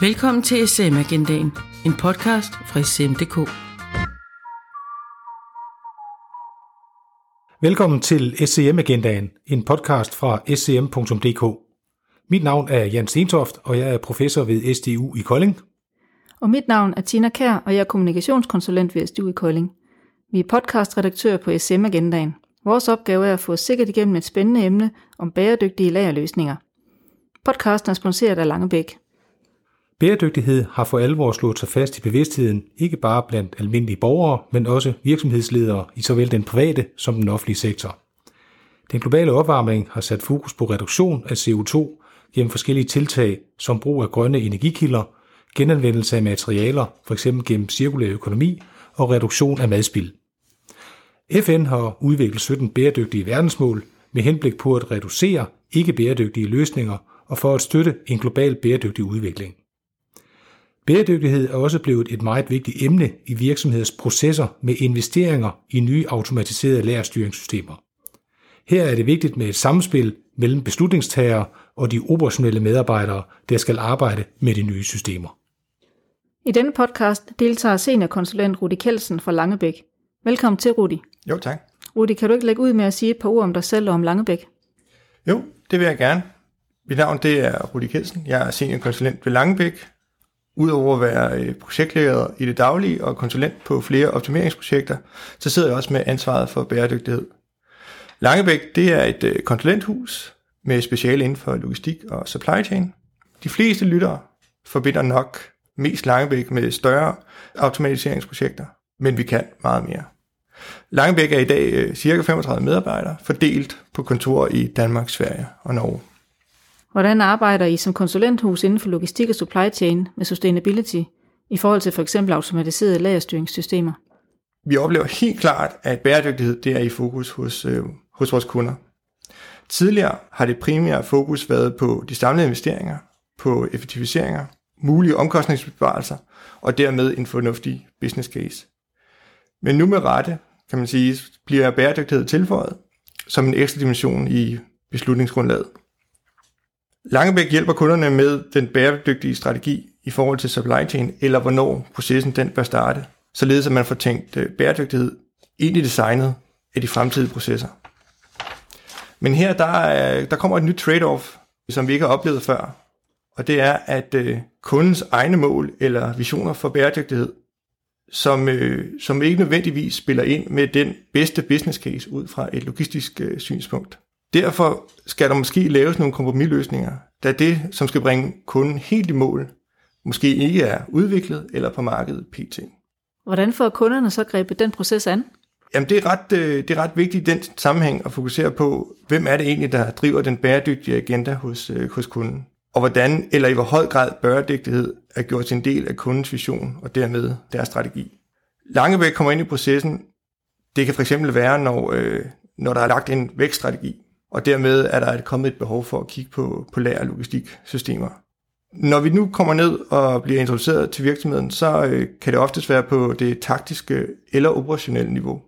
Velkommen til SM Agendaen, en podcast fra SM.dk. Velkommen til SCM Agendaen, en podcast fra scm.dk. Mit navn er Jan Stentoft, og jeg er professor ved SDU i Kolding. Og mit navn er Tina Kær, og jeg er kommunikationskonsulent ved SDU i Kolding. Vi er podcastredaktør på SM Agendaen. Vores opgave er at få os sikkert igennem et spændende emne om bæredygtige lagerløsninger. Podcasten er sponsoreret af Langebæk. Bæredygtighed har for alvor slået sig fast i bevidstheden, ikke bare blandt almindelige borgere, men også virksomhedsledere i såvel den private som den offentlige sektor. Den globale opvarmning har sat fokus på reduktion af CO2 gennem forskellige tiltag som brug af grønne energikilder, genanvendelse af materialer, f.eks. gennem cirkulær økonomi og reduktion af madspild. FN har udviklet 17 bæredygtige verdensmål med henblik på at reducere ikke bæredygtige løsninger og for at støtte en global bæredygtig udvikling. Bæredygtighed er også blevet et meget vigtigt emne i virksomheders processer med investeringer i nye automatiserede lærerstyringssystemer. Her er det vigtigt med et samspil mellem beslutningstagere og de operationelle medarbejdere, der skal arbejde med de nye systemer. I denne podcast deltager seniorkonsulent Rudi Kelsen fra Langebæk. Velkommen til, Rudi. Jo, tak. Rudi, kan du ikke lægge ud med at sige et par ord om dig selv og om Langebæk? Jo, det vil jeg gerne. Mit navn det er Rudi Kelsen. Jeg er seniorkonsulent ved Langebæk. Udover at være øh, projektleder i det daglige og konsulent på flere optimeringsprojekter, så sidder jeg også med ansvaret for bæredygtighed. Langebæk det er et øh, konsulenthus med speciale inden for logistik og supply chain. De fleste lyttere forbinder nok mest Langebæk med større automatiseringsprojekter, men vi kan meget mere. Langebæk er i dag øh, cirka ca. 35 medarbejdere, fordelt på kontorer i Danmark, Sverige og Norge. Hvordan arbejder I som konsulenthus inden for logistik og supply chain med sustainability i forhold til for eksempel automatiserede lagerstyringssystemer? Vi oplever helt klart, at bæredygtighed det er i fokus hos, øh, hos vores kunder. Tidligere har det primære fokus været på de samlede investeringer, på effektiviseringer, mulige omkostningsbesparelser og dermed en fornuftig business case. Men nu med rette, kan man sige, bliver bæredygtighed tilføjet som en ekstra dimension i beslutningsgrundlaget. Langebæk hjælper kunderne med den bæredygtige strategi i forhold til supply chain, eller hvornår processen den bør starte, således at man får tænkt øh, bæredygtighed ind i designet af de fremtidige processer. Men her der, er, der kommer et nyt trade-off, som vi ikke har oplevet før, og det er, at øh, kundens egne mål eller visioner for bæredygtighed, som, øh, som ikke nødvendigvis spiller ind med den bedste business case ud fra et logistisk øh, synspunkt. Derfor skal der måske laves nogle kompromisløsninger, da det, som skal bringe kunden helt i mål, måske ikke er udviklet eller på markedet pt. Hvordan får kunderne så grebet den proces an? Jamen det er, ret, øh, det er ret vigtigt i den sammenhæng at fokusere på, hvem er det egentlig, der driver den bæredygtige agenda hos, øh, hos kunden. Og hvordan eller i hvor høj grad bæredygtighed er gjort til en del af kundens vision og dermed deres strategi. Langebæk kommer ind i processen. Det kan fx være, når, øh, når der er lagt en vækststrategi, og dermed er der kommet et behov for at kigge på, på lager- og logistiksystemer. Når vi nu kommer ned og bliver introduceret til virksomheden, så øh, kan det oftest være på det taktiske eller operationelle niveau.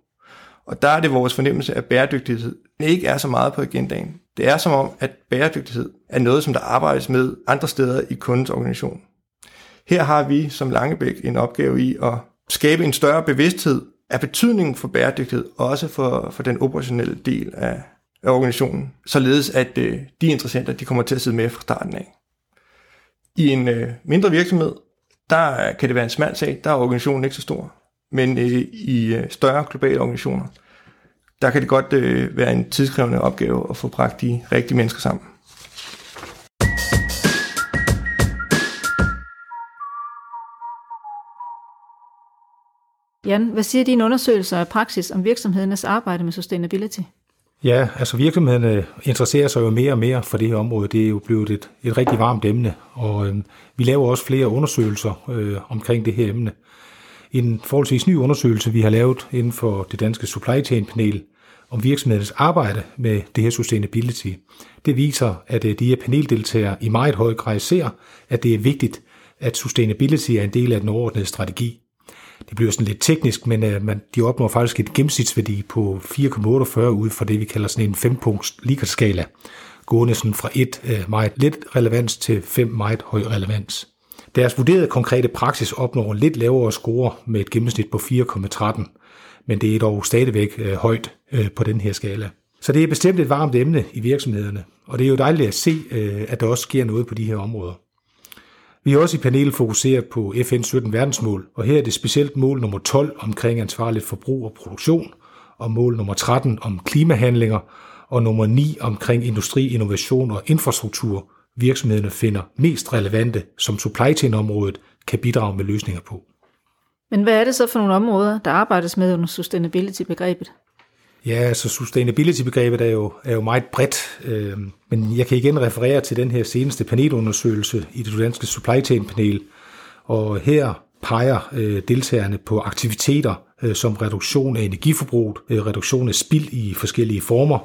Og der er det vores fornemmelse, at bæredygtighed ikke er så meget på agendaen. Det er som om, at bæredygtighed er noget, som der arbejdes med andre steder i kundens organisation. Her har vi som Langebæk en opgave i at skabe en større bevidsthed af betydningen for bæredygtighed, også for, for den operationelle del af, af organisationen, således at øh, de interessenter de kommer til at sidde med fra starten af. I en øh, mindre virksomhed, der kan det være en smal sag, der er organisationen ikke så stor. Men øh, i øh, større globale organisationer, der kan det godt øh, være en tidskrævende opgave at få bragt de rigtige mennesker sammen. Jan, hvad siger dine undersøgelser af praksis om virksomhedernes arbejde med sustainability? Ja, altså virksomhederne interesserer sig jo mere og mere for det her område. Det er jo blevet et, et rigtig varmt emne, og øh, vi laver også flere undersøgelser øh, omkring det her emne. En forholdsvis ny undersøgelse, vi har lavet inden for det danske supply chain panel om virksomhedens arbejde med det her sustainability. Det viser, at øh, de her paneldeltagere i meget høj grad ser, at det er vigtigt, at sustainability er en del af den overordnede strategi det bliver sådan lidt teknisk, men øh, man, de opnår faktisk et gennemsnitsværdi på 4,48 ud fra det, vi kalder sådan en 5-punkts Likert-skala, gående sådan fra et øh, meget lidt relevans til 5 meget høj relevans. Deres vurderede konkrete praksis opnår lidt lavere score med et gennemsnit på 4,13, men det er dog stadigvæk øh, højt øh, på den her skala. Så det er bestemt et varmt emne i virksomhederne, og det er jo dejligt at se, øh, at der også sker noget på de her områder. Vi har også i panelet fokuseret på FN's 17 verdensmål, og her er det specielt mål nummer 12 omkring ansvarligt forbrug og produktion, og mål nummer 13 om klimahandlinger, og nummer 9 omkring industri, innovation og infrastruktur, virksomhederne finder mest relevante, som supply chain området kan bidrage med løsninger på. Men hvad er det så for nogle områder, der arbejdes med under sustainability-begrebet? Ja, altså sustainability-begrebet er jo, er jo meget bredt, øh, men jeg kan igen referere til den her seneste panelundersøgelse i det danske supply chain panel, og her peger øh, deltagerne på aktiviteter øh, som reduktion af energiforbruget, øh, reduktion af spild i forskellige former,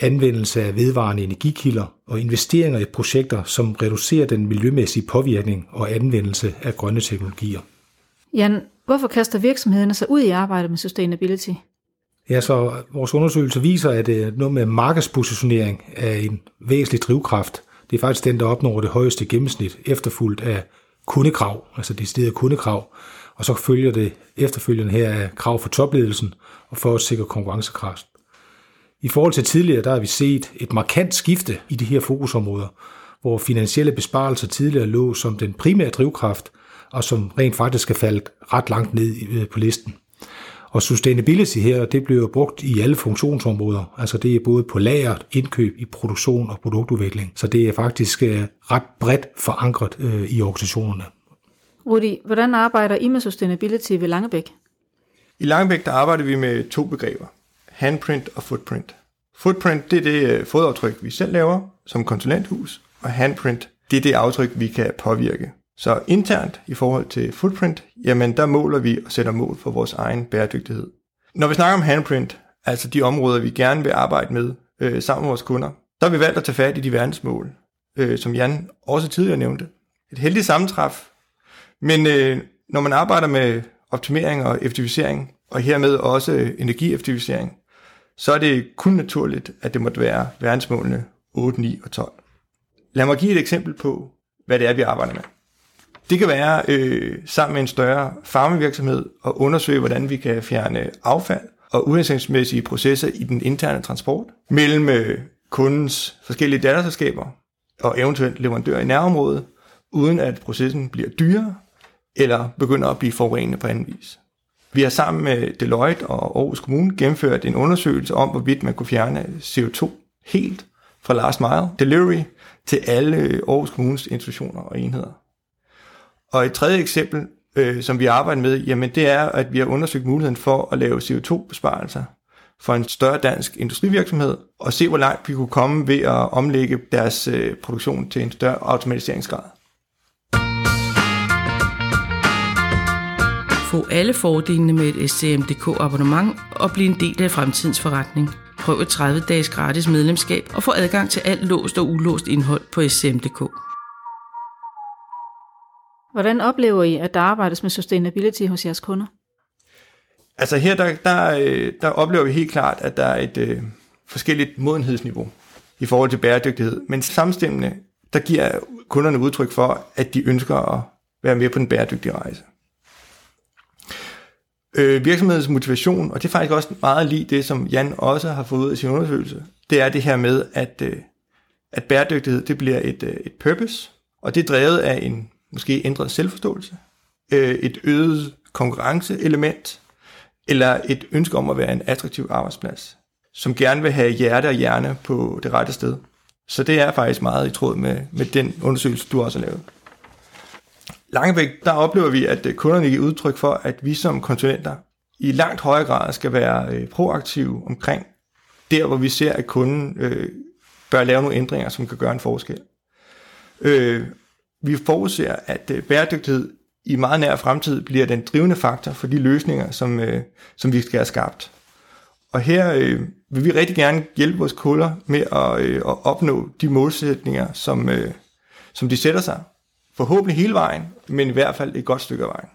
anvendelse af vedvarende energikilder og investeringer i projekter, som reducerer den miljømæssige påvirkning og anvendelse af grønne teknologier. Jan, hvorfor kaster virksomhederne sig ud i arbejdet med sustainability? Ja, så vores undersøgelse viser, at øh, noget med markedspositionering er en væsentlig drivkraft. Det er faktisk den, der opnår det højeste gennemsnit, efterfulgt af kundekrav, altså det stedet kundekrav. Og så følger det efterfølgende her af krav for topledelsen og for at sikre konkurrencekraft. I forhold til tidligere, der har vi set et markant skifte i de her fokusområder, hvor finansielle besparelser tidligere lå som den primære drivkraft, og som rent faktisk er faldet ret langt ned øh, på listen. Og sustainability her, det bliver brugt i alle funktionsområder. Altså det er både på lager, indkøb, i produktion og produktudvikling. Så det er faktisk øh, ret bredt forankret øh, i organisationerne. Rudi, hvordan arbejder I med sustainability ved Langebæk? I Langebæk der arbejder vi med to begreber. Handprint og footprint. Footprint det er det øh, fodaftryk, vi selv laver som konsulenthus, og handprint det er det aftryk, vi kan påvirke. Så internt i forhold til footprint, jamen der måler vi og sætter mål for vores egen bæredygtighed. Når vi snakker om handprint, altså de områder, vi gerne vil arbejde med øh, sammen med vores kunder, så har vi valgt at tage fat i de verdensmål, øh, som Jan også tidligere nævnte. Et heldigt sammentræf, men øh, når man arbejder med optimering og effektivisering, og hermed også energieffektivisering, så er det kun naturligt, at det måtte være verdensmålene 8, 9 og 12. Lad mig give et eksempel på, hvad det er, vi arbejder med. Det kan være øh, sammen med en større farmevirksomhed at undersøge, hvordan vi kan fjerne affald og uhensigtsmæssige processer i den interne transport mellem øh, kundens forskellige datterselskaber og eventuelt leverandører i nærområdet, uden at processen bliver dyrere eller begynder at blive forurenende på anden vis. Vi har sammen med Deloitte og Aarhus Kommune gennemført en undersøgelse om, hvorvidt man kunne fjerne CO2 helt fra last mile delivery til alle øh, Aarhus Kommunes institutioner og enheder. Og et tredje eksempel, øh, som vi arbejder med, jamen det er, at vi har undersøgt muligheden for at lave CO2-besparelser for en større dansk industrivirksomhed, og se, hvor langt vi kunne komme ved at omlægge deres øh, produktion til en større automatiseringsgrad. Få alle fordelene med et SCMDK abonnement og blive en del af fremtidens forretning. Prøv et 30-dages gratis medlemskab og få adgang til alt låst og ulåst indhold på SCM.dk. Hvordan oplever I, at der arbejdes med sustainability hos jeres kunder? Altså her, der, der, øh, der oplever vi helt klart, at der er et øh, forskelligt modenhedsniveau i forhold til bæredygtighed. Men samstemmende, der giver kunderne udtryk for, at de ønsker at være med på den bæredygtige rejse. Øh, virksomhedens motivation, og det er faktisk også meget lige det, som Jan også har fået ud af sin undersøgelse, det er det her med, at, øh, at bæredygtighed det bliver et, øh, et purpose, og det er drevet af en måske ændret selvforståelse, øh, et øget konkurrenceelement, eller et ønske om at være en attraktiv arbejdsplads, som gerne vil have hjerte og hjerne på det rette sted. Så det er faktisk meget i tråd med, med den undersøgelse, du også har lavet. Langevæk, der oplever vi, at øh, kunderne giver udtryk for, at vi som konsulenter i langt højere grad skal være øh, proaktive omkring der, hvor vi ser, at kunden øh, bør lave nogle ændringer, som kan gøre en forskel. Øh, vi forudser, at øh, bæredygtighed i meget nær fremtid bliver den drivende faktor for de løsninger, som, øh, som vi skal have skabt. Og her øh, vil vi rigtig gerne hjælpe vores kunder med at, øh, at opnå de målsætninger, som, øh, som de sætter sig. Forhåbentlig hele vejen, men i hvert fald et godt stykke af vejen.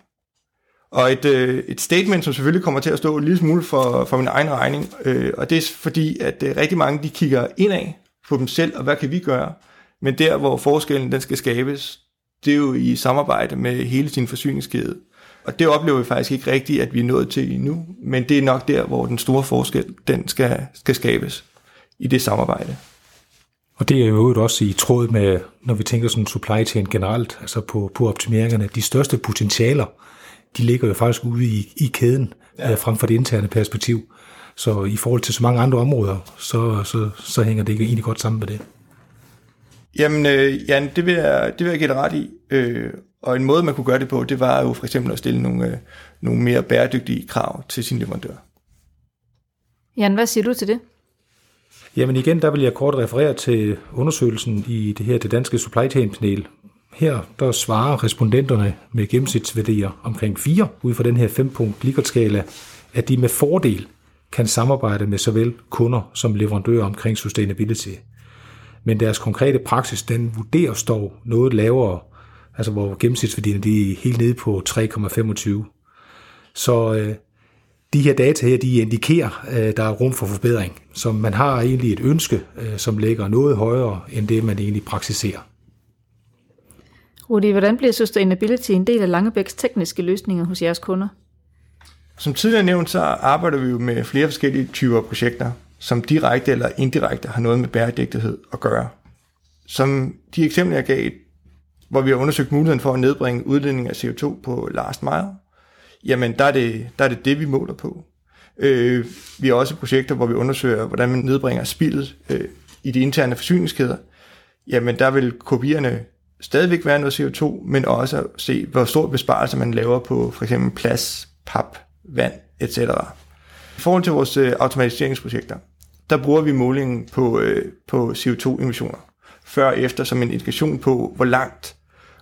Og et, øh, et statement, som selvfølgelig kommer til at stå en lille smule for, for min egen regning, øh, og det er fordi, at øh, rigtig mange de kigger indad på dem selv, og hvad kan vi gøre? Men der, hvor forskellen den skal skabes, det er jo i samarbejde med hele sin forsyningskæde. Og det oplever vi faktisk ikke rigtigt, at vi er nået til endnu, men det er nok der, hvor den store forskel, den skal, skal skabes i det samarbejde. Og det er jo også i tråd med, når vi tænker sådan supply chain generelt, altså på, på optimeringerne. De største potentialer, de ligger jo faktisk ude i, i kæden, ja. Øh, frem for det interne perspektiv. Så i forhold til så mange andre områder, så, så, så hænger det egentlig godt sammen med det. Jamen, øh, Jan, det vil, jeg, det vil jeg give dig ret i. Øh, og en måde, man kunne gøre det på, det var jo for eksempel at stille nogle, øh, nogle mere bæredygtige krav til sin leverandør. Jan, hvad siger du til det? Jamen igen, der vil jeg kort referere til undersøgelsen i det her det danske supply chain panel. Her der svarer respondenterne med gennemsnitsværdier omkring 4 ud fra den her 5-punkt Likert-skala, at de med fordel kan samarbejde med såvel kunder som leverandører omkring sustainability. Men deres konkrete praksis, den vurderes dog noget lavere, altså hvor gennemsnitsværdierne de er helt nede på 3,25. Så øh, de her data her, de indikerer, at øh, der er rum for forbedring. Så man har egentlig et ønske, øh, som ligger noget højere, end det man egentlig praksiserer. Rudi, hvordan bliver sustainability en del af Langebæks tekniske løsninger hos jeres kunder? Som tidligere nævnt, så arbejder vi jo med flere forskellige typer projekter, som direkte eller indirekte har noget med bæredygtighed at gøre. Som de eksempler, jeg gav, hvor vi har undersøgt muligheden for at nedbringe udledning af CO2 på last mile, jamen der er det der er det, det, vi måler på. Øh, vi har også projekter, hvor vi undersøger, hvordan man nedbringer spildet øh, i de interne forsyningskæder. Jamen der vil kopierne stadigvæk være noget CO2, men også se, hvor stor besparelse man laver på for eksempel plads, pap, vand, etc. I forhold til vores øh, automatiseringsprojekter, der bruger vi målingen på, øh, på CO2-emissioner før og efter som en indikation på, hvor langt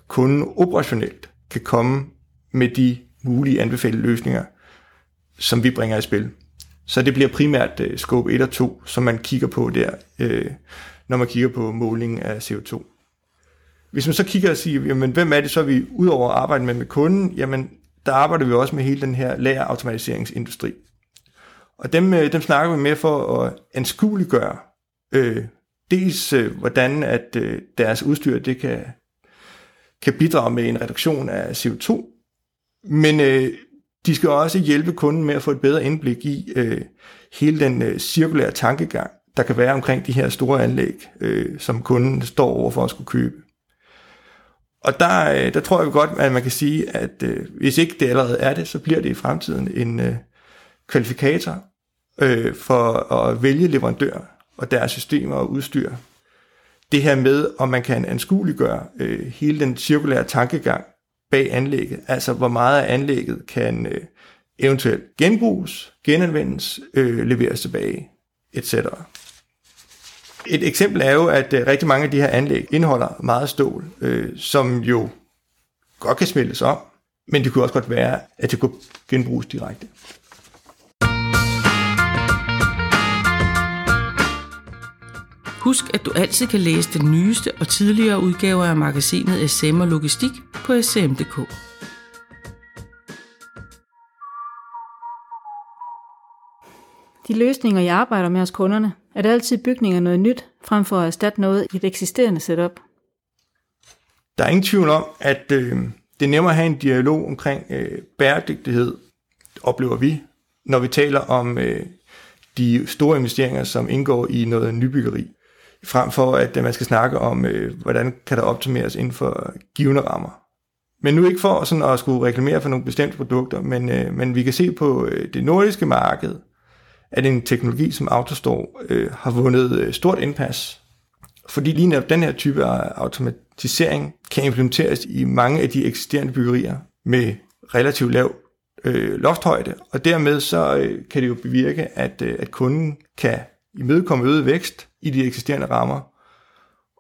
kunden operationelt kan komme med de mulige anbefalede løsninger, som vi bringer i spil. Så det bliver primært øh, scope 1 og 2, som man kigger på der, øh, når man kigger på målingen af CO2. Hvis man så kigger og siger, jamen, hvem er det så, vi udover at arbejde med med kunden, jamen, der arbejder vi også med hele den her lagerautomatiseringsindustri. Og dem, øh, dem snakker vi med for at anskueliggøre øh, dels, øh, hvordan at øh, deres udstyr det kan, kan bidrage med en reduktion af CO2, men øh, de skal også hjælpe kunden med at få et bedre indblik i øh, hele den øh, cirkulære tankegang, der kan være omkring de her store anlæg, øh, som kunden står over for at skulle købe. Og der, øh, der tror jeg godt, at man kan sige, at øh, hvis ikke det allerede er det, så bliver det i fremtiden en øh, kvalifikator øh, for at vælge leverandør og deres systemer og udstyr. Det her med, om man kan anskueliggøre øh, hele den cirkulære tankegang bag anlægget, altså hvor meget af anlægget kan øh, eventuelt genbruges, genanvendes, øh, leveres tilbage, etc. Et eksempel er jo, at øh, rigtig mange af de her anlæg indeholder meget stål, øh, som jo godt kan smeltes om, men det kunne også godt være, at det kunne genbruges direkte. Husk, at du altid kan læse den nyeste og tidligere udgaver af magasinet SM og Logistik på sm.dk. De løsninger, jeg arbejder med hos kunderne, er det altid bygning af noget nyt, frem for at erstatte noget i et eksisterende setup. Der er ingen tvivl om, at øh, det er nemmere at have en dialog omkring øh, bæredygtighed, oplever vi, når vi taler om øh, de store investeringer, som indgår i noget nybyggeri frem for at øh, man skal snakke om, øh, hvordan kan der optimeres inden for givende rammer. Men nu ikke for sådan at skulle reklamere for nogle bestemte produkter, men, øh, men vi kan se på øh, det nordiske marked, at en teknologi som Autostore øh, har vundet øh, stort indpas. Fordi lige netop den her type af automatisering kan implementeres i mange af de eksisterende byggerier med relativt lav øh, lofthøjde, og dermed så øh, kan det jo bevirke, at, øh, at kunden kan imødekomme øget vækst i de eksisterende rammer.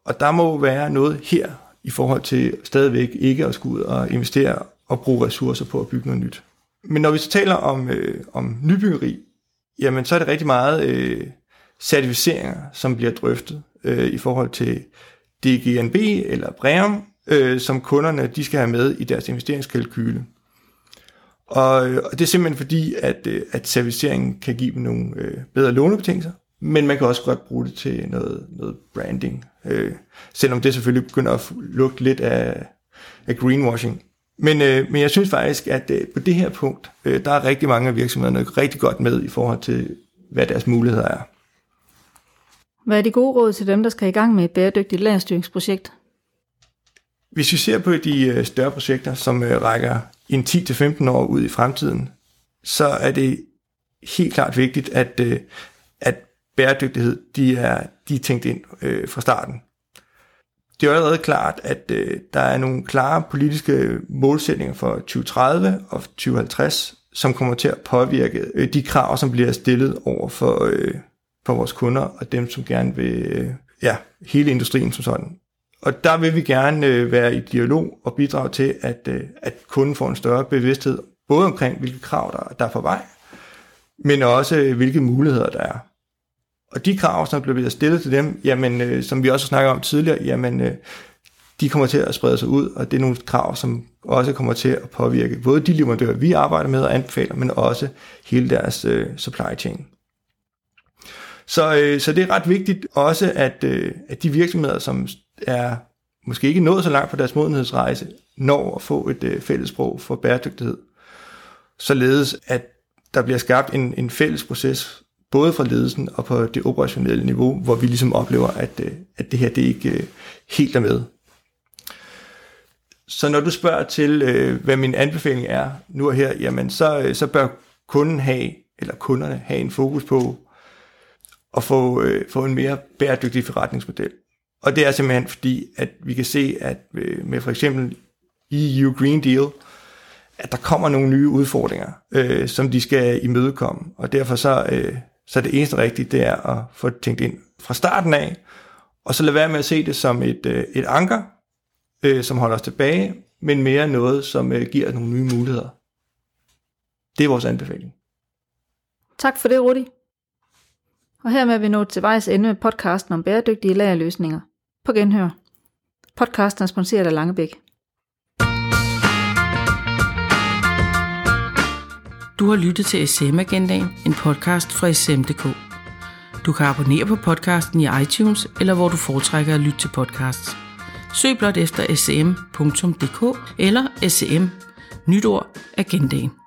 Og der må være noget her i forhold til stadigvæk ikke at skulle ud og investere og bruge ressourcer på at bygge noget nyt. Men når vi så taler om, øh, om nybyggeri, jamen så er det rigtig meget øh, certificeringer, som bliver drøftet øh, i forhold til DGNB eller BREAM, øh, som kunderne de skal have med i deres investeringskalkyle. Og, øh, og det er simpelthen fordi, at, øh, at certificeringen kan give dem nogle øh, bedre lånebetingelser, men man kan også godt bruge det til noget, noget branding. Øh, selvom det selvfølgelig begynder at lugte lidt af, af greenwashing. Men, øh, men jeg synes faktisk, at øh, på det her punkt, øh, der er rigtig mange af virksomhederne rigtig godt med i forhold til, hvad deres muligheder er. Hvad er de gode råd til dem, der skal i gang med et bæredygtigt lagerstyringsprojekt? Hvis vi ser på de øh, større projekter, som øh, rækker en 10-15 år ud i fremtiden, så er det helt klart vigtigt, at, øh, at bæredygtighed de er, de er tænkt ind øh, fra starten. Det er allerede klart, at øh, der er nogle klare politiske målsætninger for 2030 og 2050, som kommer til at påvirke øh, de krav, som bliver stillet over for, øh, for vores kunder og dem, som gerne vil, øh, ja, hele industrien som sådan. Og der vil vi gerne øh, være i dialog og bidrage til, at, øh, at kunden får en større bevidsthed, både omkring hvilke krav, der, der er på vej, men også øh, hvilke muligheder der er. Og de krav, som bliver stillet til dem, jamen, øh, som vi også snakker om tidligere, jamen, øh, de kommer til at sprede sig ud, og det er nogle krav, som også kommer til at påvirke både de leverandører, vi arbejder med og anbefaler, men også hele deres øh, supply chain. Så, øh, så det er ret vigtigt også, at, øh, at de virksomheder, som er måske ikke nået så langt på deres modenhedsrejse, når at få et øh, fælles sprog for bæredygtighed, således at der bliver skabt en, en fælles proces, både fra ledelsen og på det operationelle niveau, hvor vi ligesom oplever, at, øh, at det her det ikke øh, helt er med. Så når du spørger til, øh, hvad min anbefaling er nu og her, jamen så, så bør kunden have, eller kunderne have en fokus på at få, få en mere bæredygtig forretningsmodel. Og det er simpelthen fordi, at vi kan se, at med for eksempel EU Green Deal, at der kommer nogle nye udfordringer, øh, som de skal imødekomme. Og derfor så, øh, så det eneste rigtige, det er at få det tænkt ind fra starten af, og så lade være med at se det som et, øh, et anker, øh, som holder os tilbage, men mere noget, som øh, giver nogle nye muligheder. Det er vores anbefaling. Tak for det, Rudi. Og hermed er vi nået til vejs ende med podcasten om bæredygtige lagerløsninger. På genhør. Podcasten er sponsoreret af Langebæk. Du har lyttet til SM Agendaen, en podcast fra SM.dk. Du kan abonnere på podcasten i iTunes, eller hvor du foretrækker at lytte til podcasts. Søg blot efter sm.dk eller sm, nyt ord, agendaen.